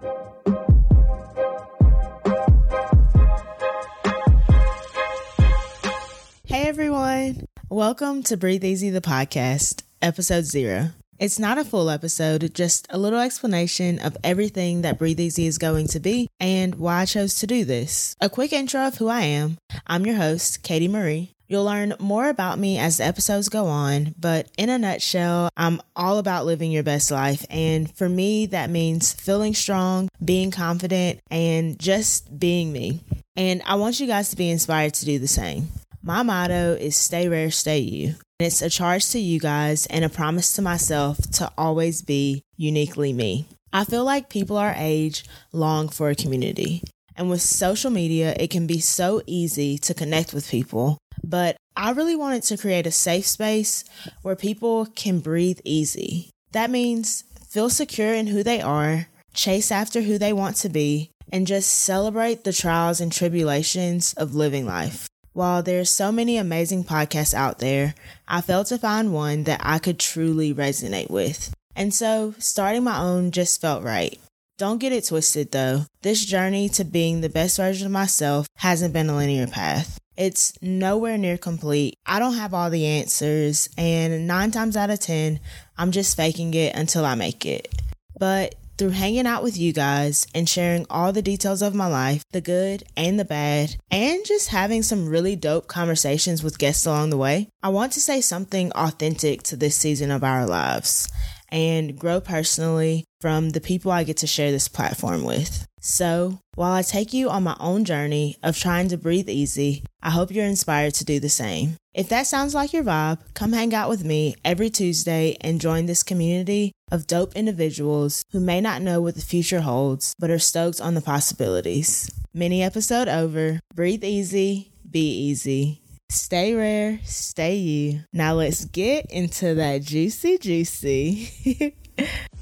Hey everyone, welcome to Breathe Easy the podcast, episode zero. It's not a full episode, just a little explanation of everything that Breathe Easy is going to be and why I chose to do this. A quick intro of who I am. I'm your host, Katie Marie. You'll learn more about me as the episodes go on, but in a nutshell, I'm all about living your best life. And for me, that means feeling strong, being confident, and just being me. And I want you guys to be inspired to do the same. My motto is stay rare, stay you. And It's a charge to you guys and a promise to myself to always be uniquely me. I feel like people our age long for a community. And with social media, it can be so easy to connect with people. But I really wanted to create a safe space where people can breathe easy. That means feel secure in who they are, chase after who they want to be, and just celebrate the trials and tribulations of living life. While there's so many amazing podcasts out there, I failed to find one that I could truly resonate with. And so, starting my own just felt right. Don't get it twisted though. This journey to being the best version of myself hasn't been a linear path. It's nowhere near complete. I don't have all the answers, and nine times out of ten, I'm just faking it until I make it. But through hanging out with you guys and sharing all the details of my life, the good and the bad, and just having some really dope conversations with guests along the way, I want to say something authentic to this season of our lives and grow personally from the people I get to share this platform with. So, while I take you on my own journey of trying to breathe easy, I hope you're inspired to do the same. If that sounds like your vibe, come hang out with me every Tuesday and join this community of dope individuals who may not know what the future holds, but are stoked on the possibilities. Mini episode over. Breathe easy, be easy. Stay rare, stay you. Now let's get into that juicy, juicy.